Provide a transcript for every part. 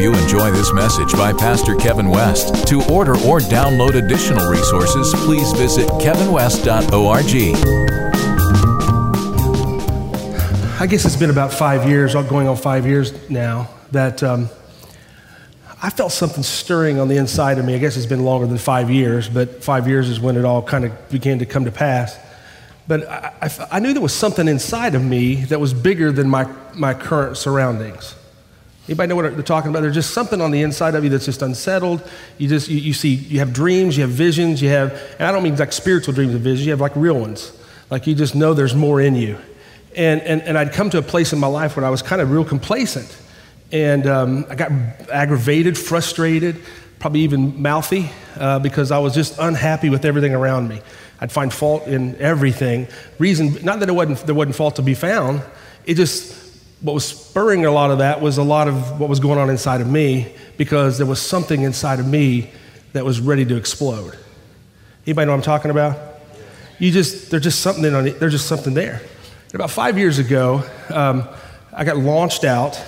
you enjoy this message by Pastor Kevin West. To order or download additional resources, please visit kevinwest.org. I guess it's been about five years, going on five years now, that um, I felt something stirring on the inside of me. I guess it's been longer than five years, but five years is when it all kind of began to come to pass. But I, I, I knew there was something inside of me that was bigger than my, my current surroundings. Anybody know what they're talking about? There's just something on the inside of you that's just unsettled. You just you, you, see you have dreams, you have visions, you have and I don't mean like spiritual dreams and visions, you have like real ones. Like you just know there's more in you. And and, and I'd come to a place in my life where I was kind of real complacent. And um, I got aggravated, frustrated, probably even mouthy, uh, because I was just unhappy with everything around me. I'd find fault in everything. Reason, not that it wasn't, there wasn't fault to be found, it just what was spurring a lot of that was a lot of what was going on inside of me because there was something inside of me that was ready to explode. Anybody know what I'm talking about? You just there's just something on there's just something there. About five years ago, um, I got launched out,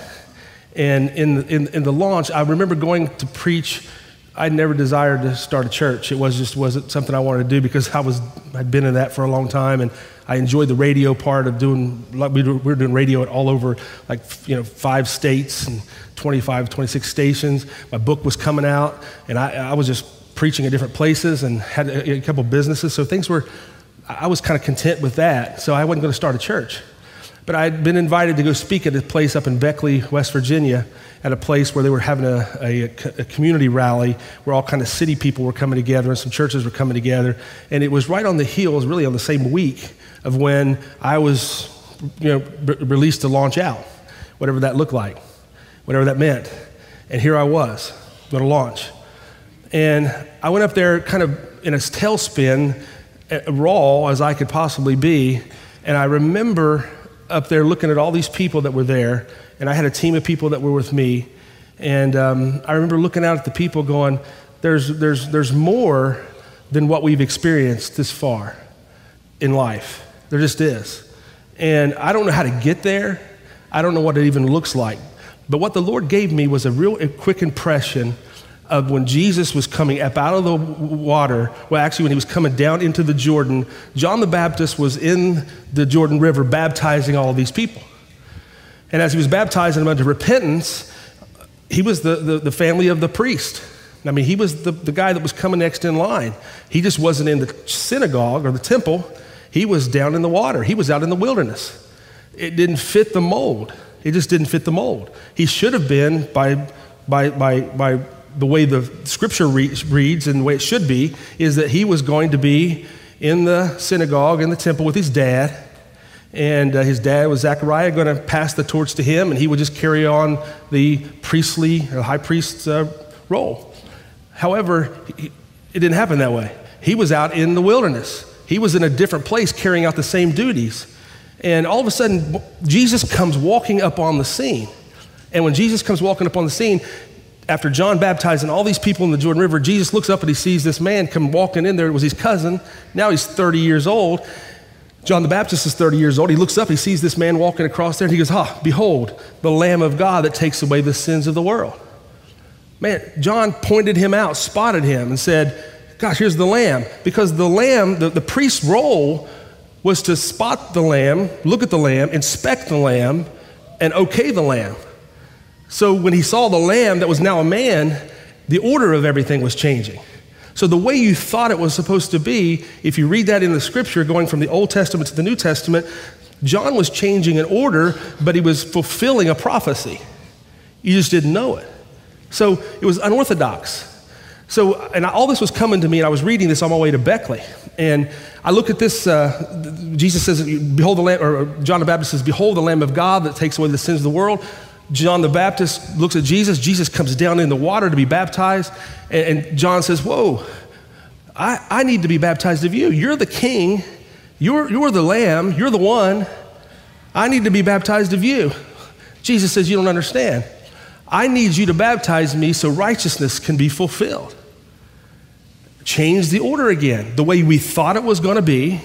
and in, in in the launch, I remember going to preach I never desired to start a church. It was just wasn't something I wanted to do because I was I'd been in that for a long time, and I enjoyed the radio part of doing. We were doing radio all over, like you know, five states and 25, 26 stations. My book was coming out, and I, I was just preaching at different places and had a, a couple businesses. So things were, I was kind of content with that. So I wasn't going to start a church. But I'd been invited to go speak at a place up in Beckley, West Virginia, at a place where they were having a, a, a, community rally where all kind of city people were coming together and some churches were coming together. And it was right on the heels, really on the same week, of when I was you know, released to launch out, whatever that looked like, whatever that meant. And here I was, going to launch. And I went up there kind of in a tailspin, raw as I could possibly be. And I remember up there looking at all these people that were there, and I had a team of people that were with me. And um, I remember looking out at the people going, there's, there's, there's more than what we've experienced this far in life. There just is. And I don't know how to get there. I don't know what it even looks like. But what the Lord gave me was a real quick impression of when Jesus was coming up out of the water, well, actually, when he was coming down into the Jordan, John the Baptist was in the Jordan River baptizing all of these people. And as he was baptizing them unto repentance, he was the, the, the family of the priest. I mean, he was the, the guy that was coming next in line. He just wasn't in the synagogue or the temple, he was down in the water, he was out in the wilderness. It didn't fit the mold. It just didn't fit the mold. He should have been by, by, by, by the way the scripture re- reads and the way it should be is that he was going to be in the synagogue, in the temple with his dad. And uh, his dad was Zechariah going to pass the torch to him, and he would just carry on the priestly, or high priest's uh, role. However, it didn't happen that way. He was out in the wilderness, he was in a different place carrying out the same duties. And all of a sudden, Jesus comes walking up on the scene. And when Jesus comes walking up on the scene, after John baptizing all these people in the Jordan River, Jesus looks up and he sees this man come walking in there. It was his cousin. Now he's 30 years old. John the Baptist is 30 years old. He looks up, he sees this man walking across there, and he goes, Ha, behold, the Lamb of God that takes away the sins of the world. Man, John pointed him out, spotted him, and said, Gosh, here's the Lamb. Because the Lamb, the, the priest's role was to spot the Lamb, look at the Lamb, inspect the Lamb, and okay the Lamb. So when he saw the lamb that was now a man, the order of everything was changing. So the way you thought it was supposed to be, if you read that in the scripture, going from the Old Testament to the New Testament, John was changing an order, but he was fulfilling a prophecy. You just didn't know it. So it was unorthodox. So, and all this was coming to me, and I was reading this on my way to Beckley. And I look at this, uh, Jesus says, Behold the Lamb, or John the Baptist says, Behold the Lamb of God that takes away the sins of the world. John the Baptist looks at Jesus. Jesus comes down in the water to be baptized. And, and John says, Whoa, I, I need to be baptized of you. You're the king. You're, you're the lamb. You're the one. I need to be baptized of you. Jesus says, You don't understand. I need you to baptize me so righteousness can be fulfilled. Change the order again. The way we thought it was going to be,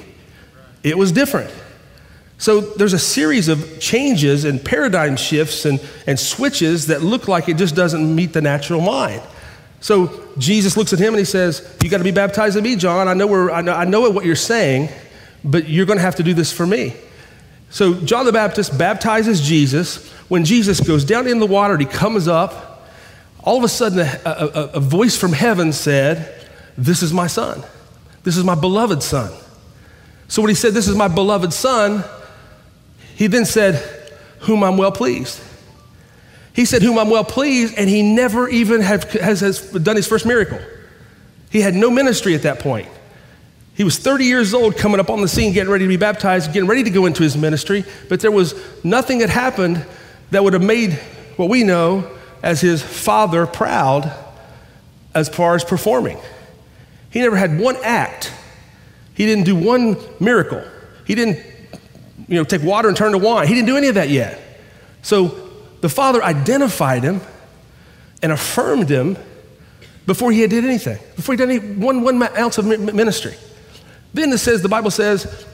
it was different. So there's a series of changes and paradigm shifts and, and switches that look like it just doesn't meet the natural mind. So Jesus looks at him and he says, You got to be baptized in me, John. I know, we're, I know, I know what you're saying, but you're going to have to do this for me. So John the Baptist baptizes Jesus. When Jesus goes down in the water and he comes up, all of a sudden a, a, a voice from heaven said, This is my son. This is my beloved son. So when he said, This is my beloved son, he then said, Whom I'm well pleased. He said, Whom I'm well pleased, and he never even have, has, has done his first miracle. He had no ministry at that point. He was 30 years old coming up on the scene, getting ready to be baptized, getting ready to go into his ministry, but there was nothing that happened that would have made what we know as his father proud as far as performing. He never had one act. He didn't do one miracle. He didn't you know, take water and turn to wine. He didn't do any of that yet. So the Father identified him and affirmed him before he had did anything, before he did any one, one ounce of ministry. Then it says, the Bible says,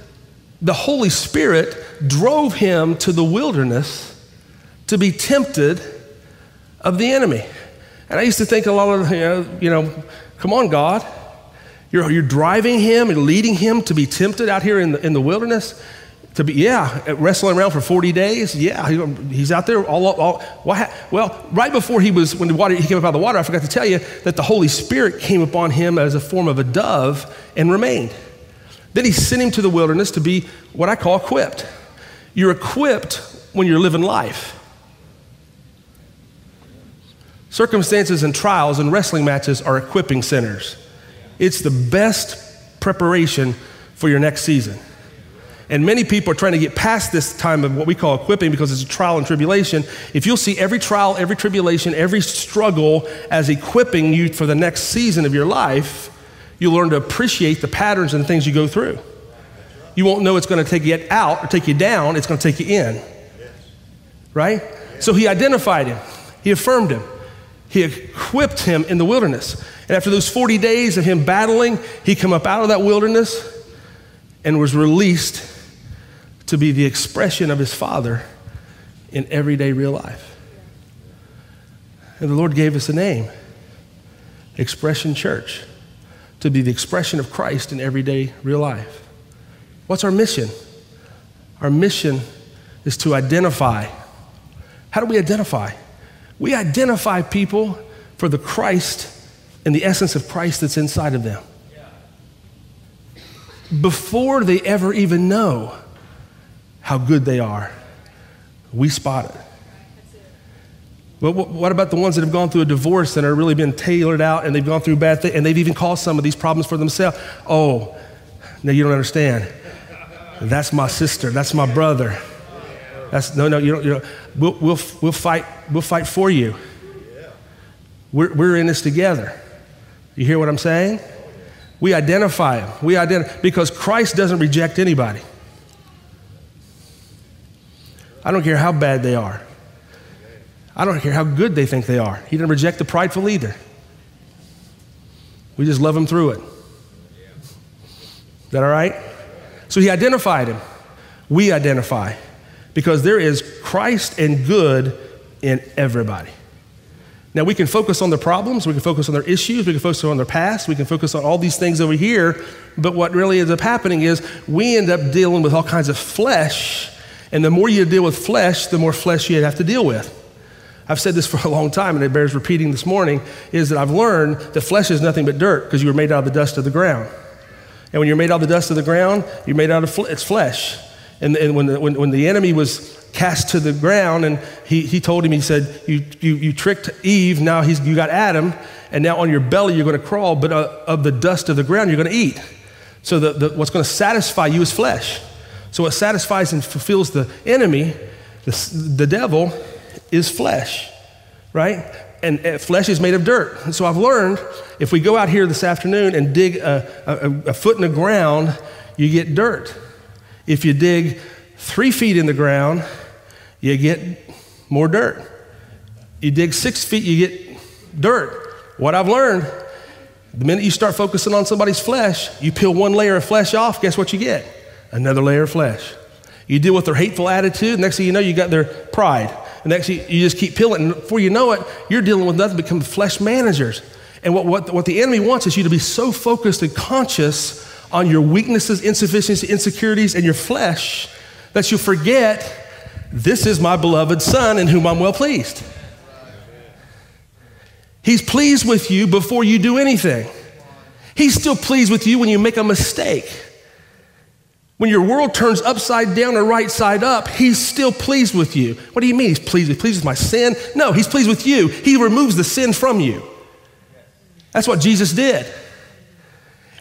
the Holy Spirit drove him to the wilderness to be tempted of the enemy. And I used to think a lot of, you know, you know come on, God. You're, you're driving him and leading him to be tempted out here in the, in the wilderness. To be, yeah, wrestling around for 40 days. Yeah, he, he's out there all, all, all, well, right before he was, when the water, he came up out of the water, I forgot to tell you that the Holy Spirit came upon him as a form of a dove and remained. Then he sent him to the wilderness to be what I call equipped. You're equipped when you're living life. Circumstances and trials and wrestling matches are equipping centers. It's the best preparation for your next season. And many people are trying to get past this time of what we call equipping because it's a trial and tribulation. If you'll see every trial, every tribulation, every struggle as equipping you for the next season of your life, you'll learn to appreciate the patterns and the things you go through. You won't know it's going to take you out or take you down, it's going to take you in. Right? So he identified him, he affirmed him, he equipped him in the wilderness. And after those 40 days of him battling, he come up out of that wilderness and was released to be the expression of his Father in everyday real life. And the Lord gave us a name Expression Church, to be the expression of Christ in everyday real life. What's our mission? Our mission is to identify. How do we identify? We identify people for the Christ and the essence of Christ that's inside of them. Before they ever even know how good they are. We spot it. But what about the ones that have gone through a divorce and are really been tailored out and they've gone through bad things and they've even caused some of these problems for themselves? Oh, no, you don't understand. That's my sister. That's my brother. That's no, no. You don't. You don't. We'll, we'll, we'll fight. We'll fight for you. We're, we're in this together. You hear what I'm saying? We identify them. We identify because Christ doesn't reject anybody. I don't care how bad they are. I don't care how good they think they are. He didn't reject the prideful either. We just love him through it. Is that all right? So he identified him. We identify because there is Christ and good in everybody. Now, we can focus on their problems, we can focus on their issues, we can focus on their past, we can focus on all these things over here, but what really ends up happening is we end up dealing with all kinds of flesh and the more you deal with flesh, the more flesh you have to deal with. I've said this for a long time, and it bears repeating this morning, is that I've learned that flesh is nothing but dirt because you were made out of the dust of the ground. And when you're made out of the dust of the ground, you're made out of fl- it's flesh. And, and when, the, when, when the enemy was cast to the ground, and he, he told him, he said, you, you, you tricked Eve, now he's, you got Adam, and now on your belly you're going to crawl, but uh, of the dust of the ground you're going to eat. So the, the, what's going to satisfy you is flesh. So, what satisfies and fulfills the enemy, the, the devil, is flesh, right? And, flesh is made of dirt. And so, I've learned if we go out here this afternoon and dig a, a, a foot in the ground, you get dirt. If you dig three feet in the ground, you get more dirt. You dig six feet, you get dirt. What I've learned, the minute you start focusing on somebody's flesh, you peel one layer of flesh off, guess what you get? another layer of flesh. You deal with their hateful attitude, next thing you know, you got their pride. And next thing you just keep peeling. And before you know it, you're dealing with nothing but become flesh managers. And what, what, what the enemy wants is you to be so focused and conscious on your weaknesses, insufficiencies, insecurities, and your flesh that you forget this is my beloved Son in whom I'm well pleased. He's pleased with you before you do anything. He's still pleased with you when you make a mistake. When your world turns upside down or right side up, he's still pleased with you. What do you mean he's pleased? He's pleased with my sin? No, he's pleased with you. He removes the sin from you. That's what Jesus did.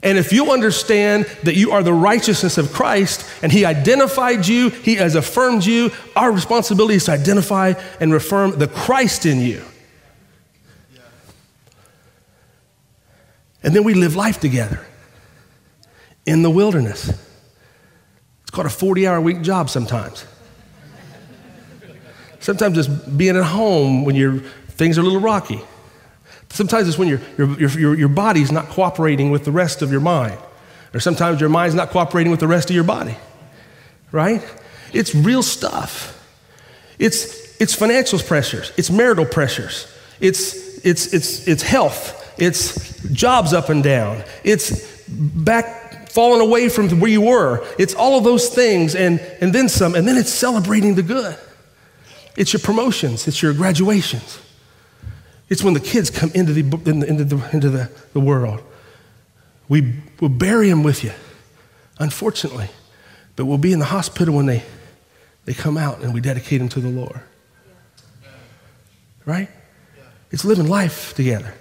And if you understand that you are the righteousness of Christ and He identified you, He has affirmed you, our responsibility is to identify and affirm the Christ in you. And then we live life together in the wilderness. It's called a 40 hour week job sometimes. Sometimes it's being at home when your things are a little rocky. Sometimes it's when your, your, your, your body's not cooperating with the rest of your mind. Or sometimes your mind's not cooperating with the rest of your body. Right? It's real stuff. It's, it's financial pressures, it's marital pressures, it's, it's, it's, it's health, it's jobs up and down, it's back falling away from where you were. It's all of those things and, and then some, and then it's celebrating the good. It's your promotions, it's your graduations. It's when the kids come into the, into the, into the, the world. We will bury them with you, unfortunately. But we'll be in the hospital when they, they come out and we dedicate them to the Lord. Right? It's living life together.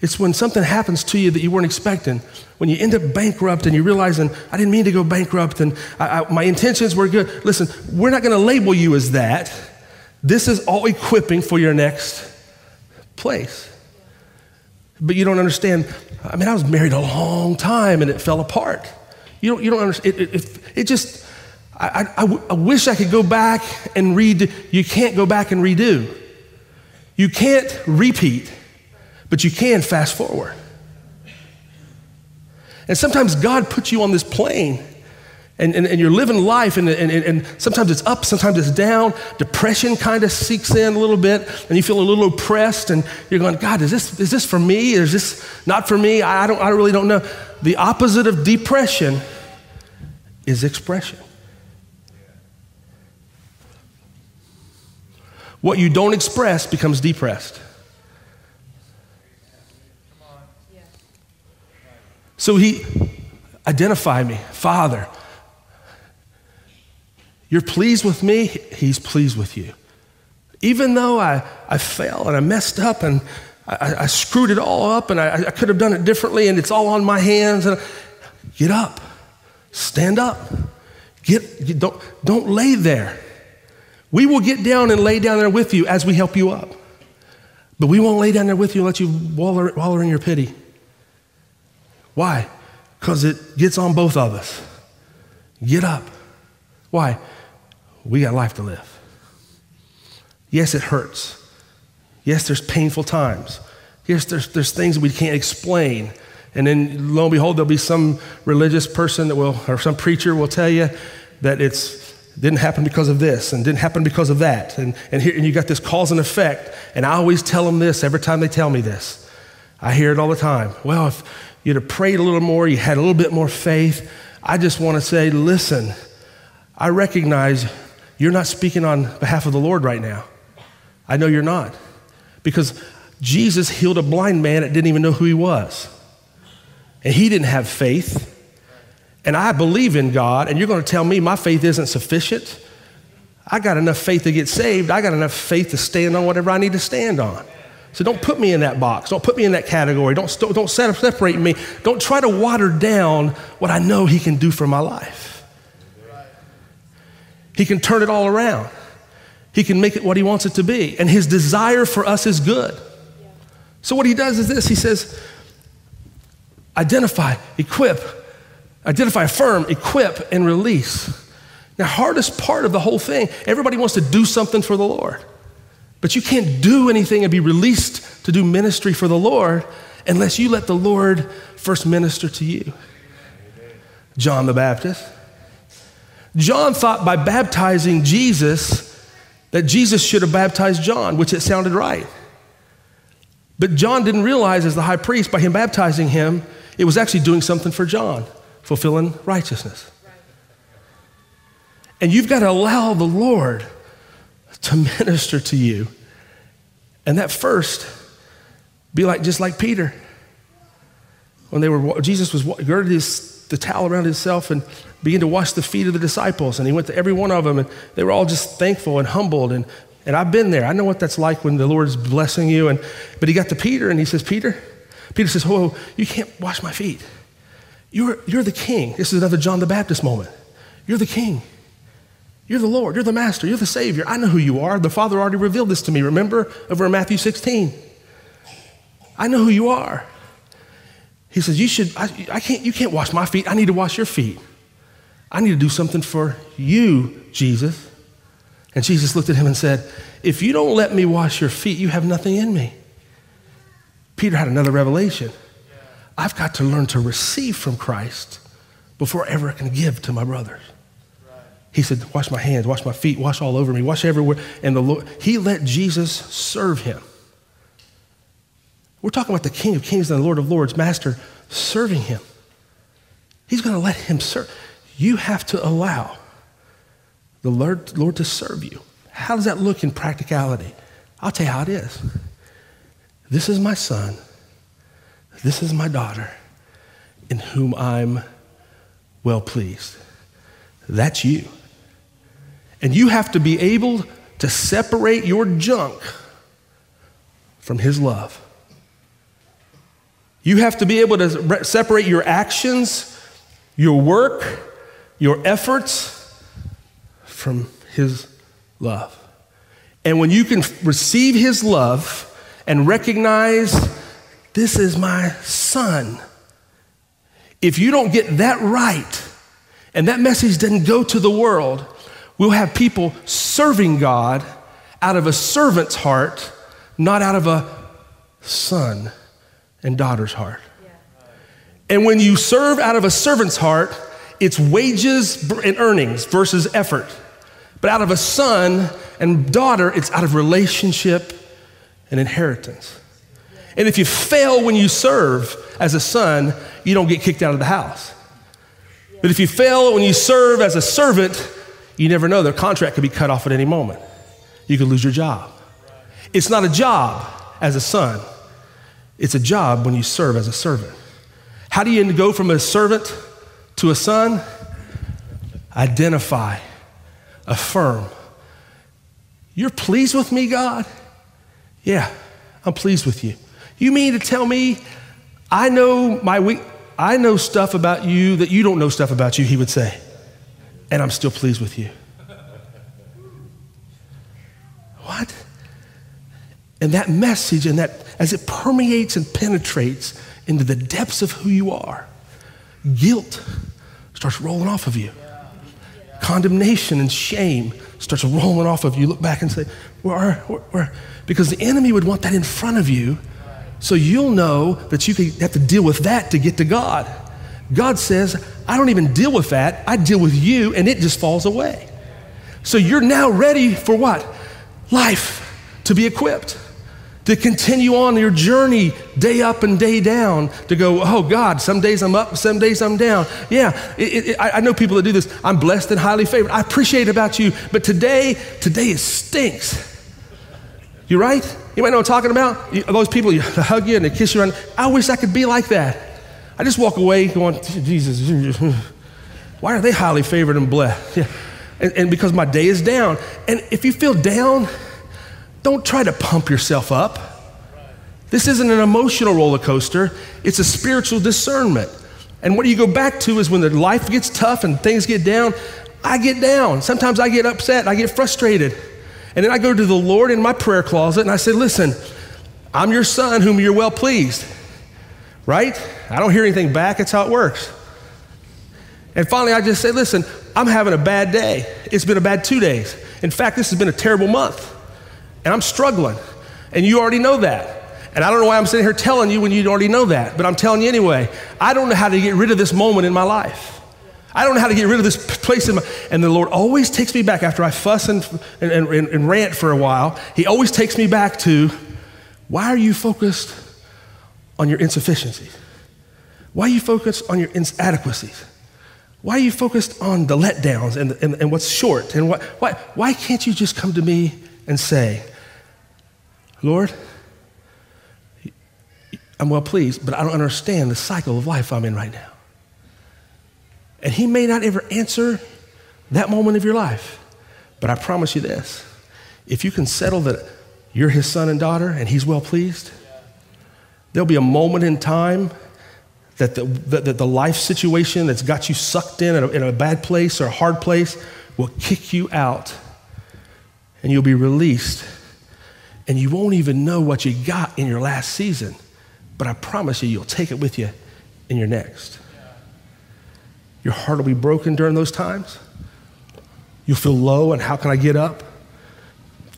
It's when something happens to you that you weren't expecting. When you end up bankrupt and you're realizing, I didn't mean to go bankrupt and I, I, my intentions were good. Listen, we're not going to label you as that. This is all equipping for your next place. But you don't understand. I mean, I was married a long time and it fell apart. You don't, you don't understand. It, it, it just, I, I, I wish I could go back and read. You can't go back and redo. You can't repeat, but you can fast forward. And sometimes God puts you on this plane and, and, and you're living life, and, and, and sometimes it's up, sometimes it's down. Depression kind of seeks in a little bit, and you feel a little oppressed, and you're going, God, is this, is this for me? Is this not for me? I, don't, I really don't know. The opposite of depression is expression. What you don't express becomes depressed. So he identified me, Father. You're pleased with me, He's pleased with you. Even though I, I fell and I messed up and I, I screwed it all up and I, I, could have done it differently and it's all on my hands, and get up, stand up, get, don't, don't lay there. We will get down and lay down there with you as we help you up. But we won't lay down there with you and let you waller, waller in your pity. Why? Because it gets on both of us. Get up. Why? We got life to live. Yes, it hurts. Yes, there's painful times. Yes, there's, there's things we can't explain. And then lo and behold, there'll be some religious person that will, or some preacher will tell you that it's didn't happen because of this and didn't happen because of that. And, and, here, and you got this cause and effect. And I always tell them this every time they tell me this. I hear it all the time. Well, if you'd have prayed a little more, you had a little bit more faith, I just want to say, listen, I recognize you're not speaking on behalf of the Lord right now. I know you're not. Because Jesus healed a blind man that didn't even know who he was. And he didn't have faith. And I believe in God, and you're going to tell me my faith isn't sufficient. I got enough faith to get saved. I got enough faith to stand on whatever I need to stand on. So don't put me in that box. Don't put me in that category. Don't, don't separate me. Don't try to water down what I know He can do for my life. He can turn it all around. He can make it what he wants it to be. And his desire for us is good. So, what he does is this he says, identify, equip, identify, affirm, equip, and release. Now, hardest part of the whole thing, everybody wants to do something for the Lord. But you can't do anything and be released to do ministry for the Lord unless you let the Lord first minister to you. John the Baptist John thought by baptizing Jesus that Jesus should have baptized John, which it sounded right. But John didn't realize, as the high priest, by him baptizing him, it was actually doing something for John, fulfilling righteousness. And you've got to allow the Lord to minister to you. And that first, be like just like Peter. When they were, Jesus was girded his, the towel around himself and began to wash the feet of the disciples. And he went to every one of them, and they were all just thankful and humbled. And, and I've been there. I know what that's like when the Lord is blessing you. And, but he got to Peter, and he says, Peter, Peter says, Whoa, you can't wash my feet. You're, you're the king. This is another John the Baptist moment. You're the king. You're the Lord. You're the master. You're the Savior. I know who you are. The Father already revealed this to me. Remember over in Matthew 16. I know who you are. He says, You should, I, I can't, you can't wash my feet. I need to wash your feet. I need to do something for you, Jesus. And Jesus looked at him and said, If you don't let me wash your feet, you have nothing in me. Peter had another revelation. I've got to learn to receive from Christ before ever I can give to my brothers. He said, Wash my hands, wash my feet, wash all over me, wash everywhere. And the Lord, he let Jesus serve him. We're talking about the King of Kings and the Lord of Lords, Master, serving him. He's going to let him serve. You have to allow the Lord, Lord to serve you. How does that look in practicality? I'll tell you how it is. This is my son. This is my daughter in whom I'm well pleased. That's you. And you have to be able to separate your junk from his love. You have to be able to separate your actions, your work, your efforts from His love. And when you can receive His love and recognize, this is my son, if you don't get that right, and that message doesn't go to the world, we'll have people serving God out of a servant's heart, not out of a son and daughter's heart. And when you serve out of a servant's heart, it's wages and earnings versus effort. But out of a son and daughter, it's out of relationship and inheritance. And if you fail when you serve as a son, you don't get kicked out of the house. But if you fail when you serve as a servant, you never know. Their contract could be cut off at any moment. You could lose your job. It's not a job as a son, it's a job when you serve as a servant. How do you go from a servant to a son? Identify, affirm. You're pleased with me, God? Yeah, I'm pleased with you. You mean to tell me I know my weak, I know stuff about you that you don't know stuff about you, he would say. And I'm still pleased with you. What? And that message and that as it permeates and penetrates into the depths of who you are, guilt starts rolling off of you. Condemnation and shame starts rolling off of you. Look back and say, where, where, where? Because the enemy would want that in front of you so you'll know that you have to deal with that to get to God. God says, I don't even deal with that. I deal with you, and it just falls away. So you're now ready for what? Life to be equipped to continue on your journey day up and day down to go oh god some days i'm up some days i'm down. Yeah it, it, I, know people that do this. I'm blessed and highly favored. I appreciate about you. But today today it stinks. You right? You might know what i'm talking about? You, those people you hug you and they kiss you around. I wish i could be like that. I just walk away going jesus why are they highly favored and blessed? Yeah. and, and because my day is down. And if you feel down don't try to pump yourself up. This isn't an emotional roller coaster, it's a spiritual discernment. And what you go back to is when the life gets tough and things get down, I get down. Sometimes I get upset, I get frustrated. And then I go to the Lord in my prayer closet and I say, Listen, I'm your son whom you're well pleased. Right? I don't hear anything back, it's how it works. And finally, I just say, Listen, I'm having a bad day. It's been a bad two days. In fact, this has been a terrible month and I'm struggling. And you already know that. And I don't know why I'm sitting here telling you when you already know that, but I'm telling you anyway. I don't know how to get rid of this moment in my life. I don't know how to get rid of this place in my, and the Lord always takes me back after I fuss and, and, and, and rant for a while. He always takes me back to, why are you focused on your insufficiencies? Why are you focused on your inadequacies? Why are you focused on the letdowns and, and, and what's short? And what, why, why can't you just come to me and say, Lord, I'm well pleased, but I don't understand the cycle of life I'm in right now. And He may not ever answer that moment of your life, but I promise you this if you can settle that you're His son and daughter and He's well pleased, there'll be a moment in time that the, the life situation that's got you sucked in in a, in a bad place or a hard place will kick you out and you'll be released and you won't even know what you got in your last season but I promise you, you'll take it with you in your next. Your heart will be broken during those times. You'll feel low, and how can I get up?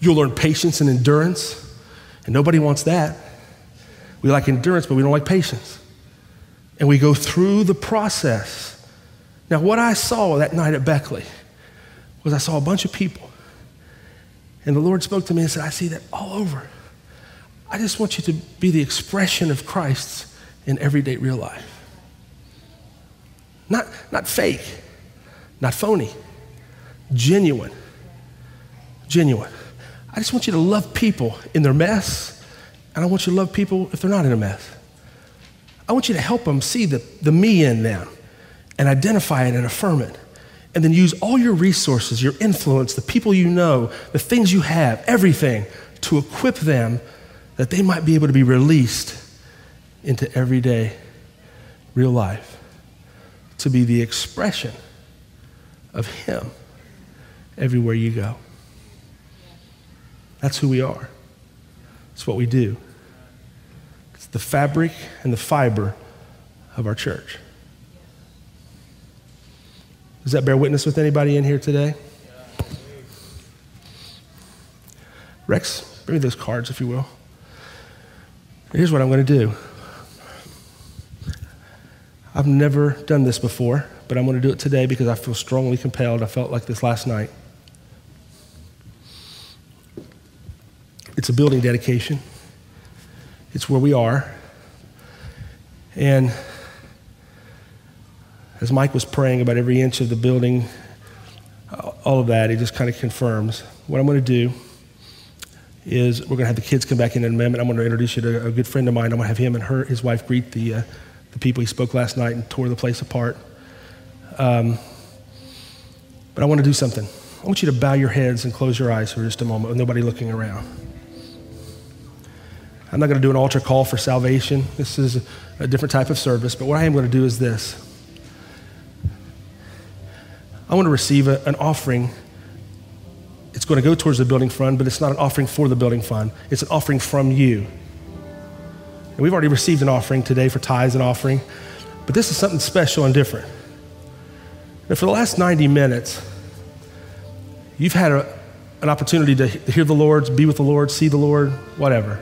You'll learn patience and endurance, and nobody wants that. We like endurance, but we don't like patience. And we go through the process. Now, what I saw that night at Beckley was I saw a bunch of people, and the Lord spoke to me and said, I see that all over. I just want you to be the expression of Christ in everyday real life. Not, not fake, not phony, genuine. Genuine. I just want you to love people in their mess, and I want you to love people if they're not in a mess. I want you to help them see the, the me in them and identify it and affirm it. And then use all your resources, your influence, the people you know, the things you have, everything to equip them that they might be able to be released into everyday real life, to be the expression of Him everywhere you go. That's who we are. It's what we do. It's the fabric and the fiber of our church. Does that bear witness with anybody in here today? Rex, bring me those cards if you will. Here's what I'm going to do. I've never done this before, but I'm going to do it today because I feel strongly compelled. I felt like this last night. It's a building dedication, it's where we are. And as Mike was praying about every inch of the building, all of that, it just kind of confirms what I'm going to do is we're going to have the kids come back in in a moment. I'm going to introduce you to a good friend of mine. I'm going to have him and her, his wife, greet the, uh, the people he spoke last night and tore the place apart. Um, but I want to do something. I want you to bow your heads and close your eyes for just a moment with nobody looking around. I'm not going to do an altar call for salvation. This is a different type of service. But what I am going to do is this I want to receive a, an offering it's going to go towards the building fund, but it's not an offering for the building fund. It's an offering from you. And we've already received an offering today for tithes and offering, but this is something special and different. And for the last 90 minutes, you've had a, an opportunity to hear the Lord, be with the Lord, see the Lord, whatever.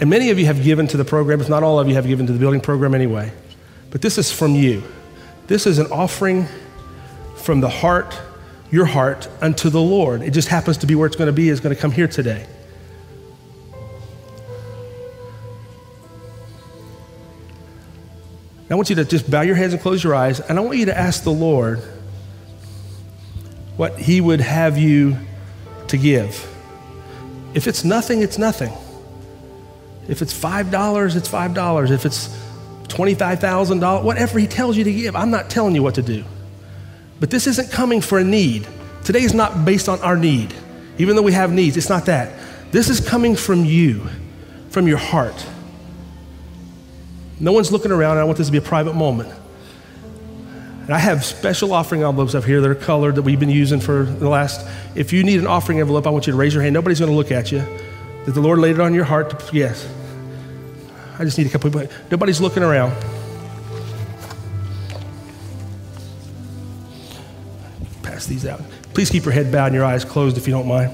And many of you have given to the program, if not all of you have given to the building program anyway. But this is from you. This is an offering from the heart your heart unto the Lord. It just happens to be where it's going to be, is going to come here today. I want you to just bow your heads and close your eyes, and I want you to ask the Lord what He would have you to give. If it's nothing, it's nothing. If it's $5, it's $5. If it's $25,000, whatever He tells you to give, I'm not telling you what to do. But this isn't coming for a need. Today is not based on our need. Even though we have needs, it's not that. This is coming from you, from your heart. No one's looking around, I want this to be a private moment. And I have special offering envelopes up here that are colored that we've been using for the last. If you need an offering envelope, I want you to raise your hand. Nobody's going to look at you. That the Lord laid it on your heart? To, yes. I just need a couple people. Nobody's looking around. these out. Please keep your head bowed and your eyes closed if you don't mind.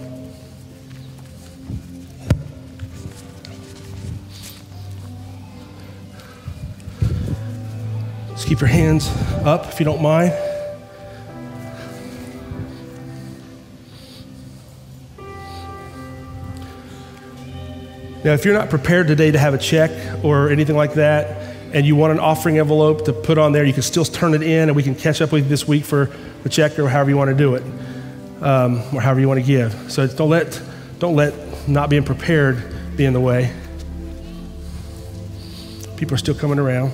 Just keep your hands up if you don't mind. Now, if you're not prepared today to have a check or anything like that, and you want an offering envelope to put on there, you can still turn it in and we can catch up with you this week for the check or however you want to do it, um, or however you want to give. So don't let, don't let not being prepared be in the way. People are still coming around.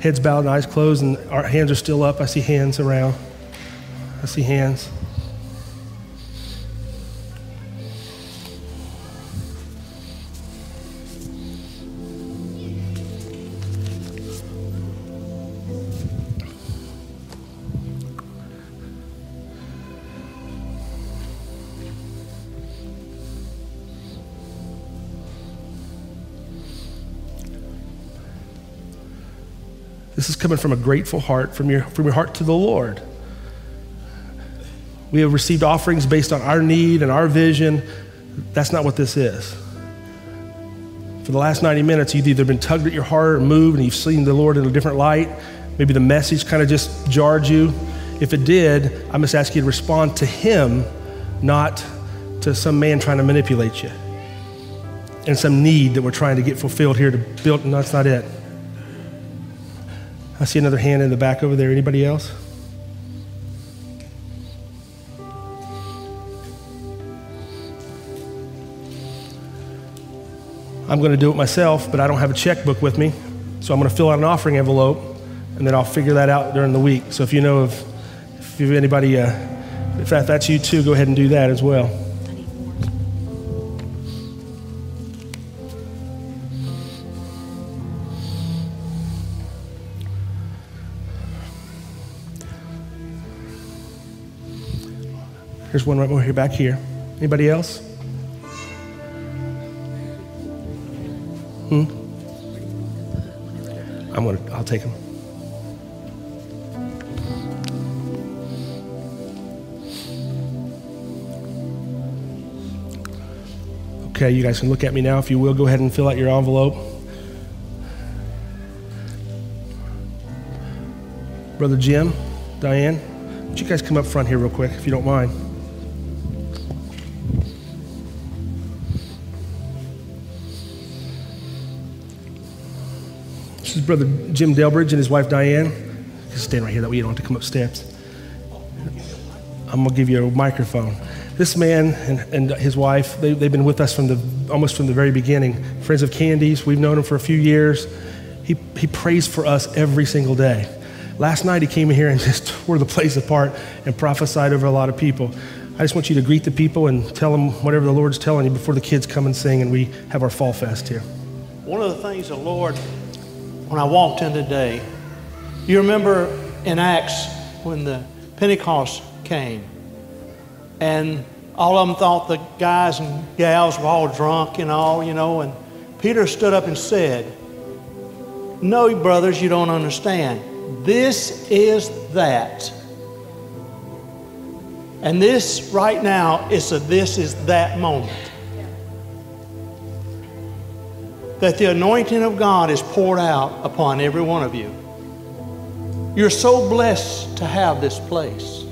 Heads bowed and eyes closed, and our hands are still up. I see hands around. I see hands. Coming from a grateful heart, from your, from your heart to the Lord. We have received offerings based on our need and our vision. That's not what this is. For the last 90 minutes, you've either been tugged at your heart or moved and you've seen the Lord in a different light. Maybe the message kind of just jarred you. If it did, I must ask you to respond to Him, not to some man trying to manipulate you and some need that we're trying to get fulfilled here to build. No, that's not it. I see another hand in the back over there. Anybody else? I'm going to do it myself, but I don't have a checkbook with me. So I'm going to fill out an offering envelope, and then I'll figure that out during the week. So if you know of, if you have anybody, uh, if that, that's you too, go ahead and do that as well. There's one right over here, back here. Anybody else? Hmm? I'm gonna, I'll take them. Okay, you guys can look at me now if you will. Go ahead and fill out your envelope. Brother Jim, Diane, would you guys come up front here real quick if you don't mind? Brother Jim Delbridge and his wife Diane. Stand right here, that way you don't have to come up steps. I'm gonna give you a microphone. This man and, and his wife, they, they've been with us from the almost from the very beginning. Friends of Candy's, we've known him for a few years. He, he prays for us every single day. Last night he came in here and just tore the place apart and prophesied over a lot of people. I just want you to greet the people and tell them whatever the Lord's telling you before the kids come and sing and we have our fall fest here. One of the things the Lord, when I walked in today, you remember in Acts when the Pentecost came, and all of them thought the guys and gals were all drunk and all, you know, and Peter stood up and said, No, brothers, you don't understand. This is that. And this right now is a this is that moment. That the anointing of God is poured out upon every one of you. You're so blessed to have this place.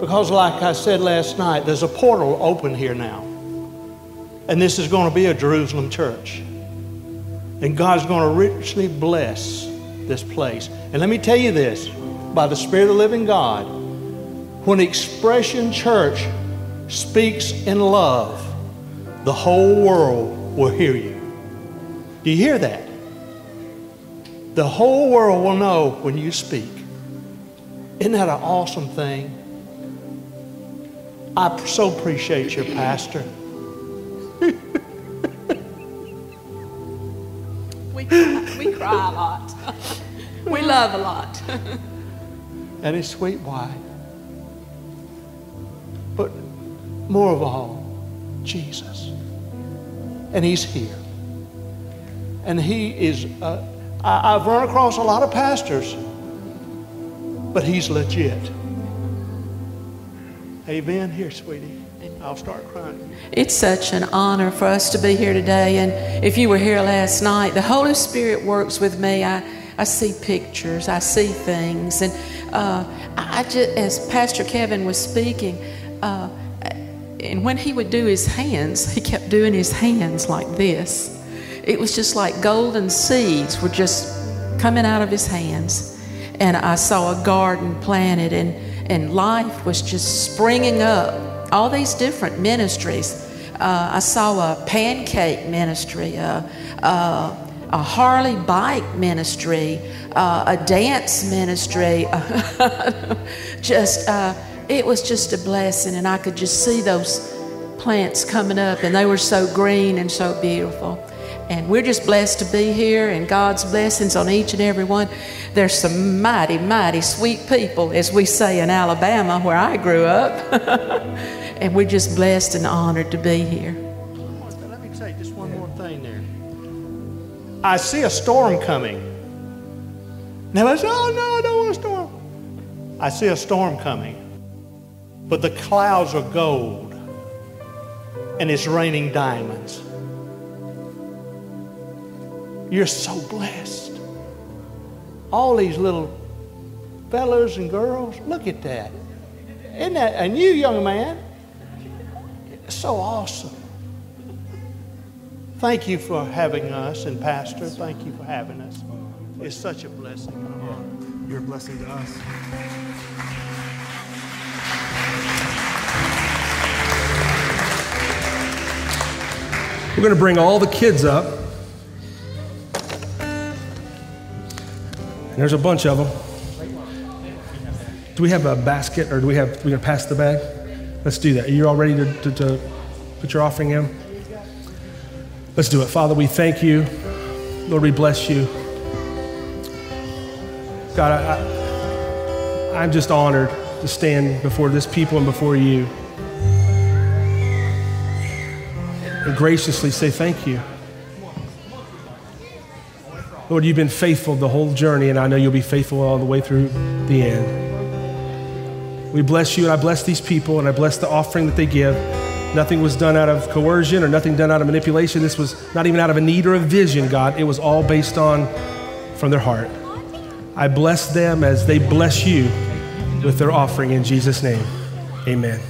Because, like I said last night, there's a portal open here now. And this is going to be a Jerusalem church. And God's going to richly bless this place. And let me tell you this by the Spirit of the living God, when Expression Church speaks in love, the whole world will hear you. Do you hear that? The whole world will know when you speak. Isn't that an awesome thing? I so appreciate your pastor. We cry, we cry a lot. we love a lot. and his sweet wife. But more of all, Jesus. And he's here. And he is, uh, I, I've run across a lot of pastors, but he's legit. Amen. Here, sweetie. I'll start crying. It's such an honor for us to be here today. And if you were here last night, the Holy Spirit works with me. I, I see pictures, I see things. And uh, I just, as Pastor Kevin was speaking, uh, and when he would do his hands, he kept doing his hands like this. It was just like golden seeds were just coming out of his hands. And I saw a garden planted, and, and life was just springing up. All these different ministries. Uh, I saw a pancake ministry, uh, uh, a Harley bike ministry, uh, a dance ministry. just, uh, it was just a blessing, and I could just see those plants coming up, and they were so green and so beautiful. And we're just blessed to be here, and God's blessings on each and every one. There's some mighty, mighty sweet people, as we say in Alabama, where I grew up. and we're just blessed and honored to be here. Let me say just one more thing there. I see a storm coming. Now I say, oh no, I don't want a storm. I see a storm coming. But the clouds are gold and it's raining diamonds. You're so blessed. All these little fellas and girls, look at that. Isn't that, and you, young man, so awesome. Thank you for having us, and Pastor, thank you for having us. It's such a blessing. You're a blessing to us. We're going to bring all the kids up. And there's a bunch of them. Do we have a basket or do we have, we're going to pass the bag? Let's do that. Are you all ready to, to, to put your offering in? Let's do it. Father, we thank you. Lord, we bless you. God, I, I, I'm just honored to stand before this people and before you and graciously say thank you. Lord, you've been faithful the whole journey, and I know you'll be faithful all the way through the end. We bless you, and I bless these people, and I bless the offering that they give. Nothing was done out of coercion or nothing done out of manipulation. This was not even out of a need or a vision, God. It was all based on from their heart. I bless them as they bless you with their offering in Jesus' name. Amen.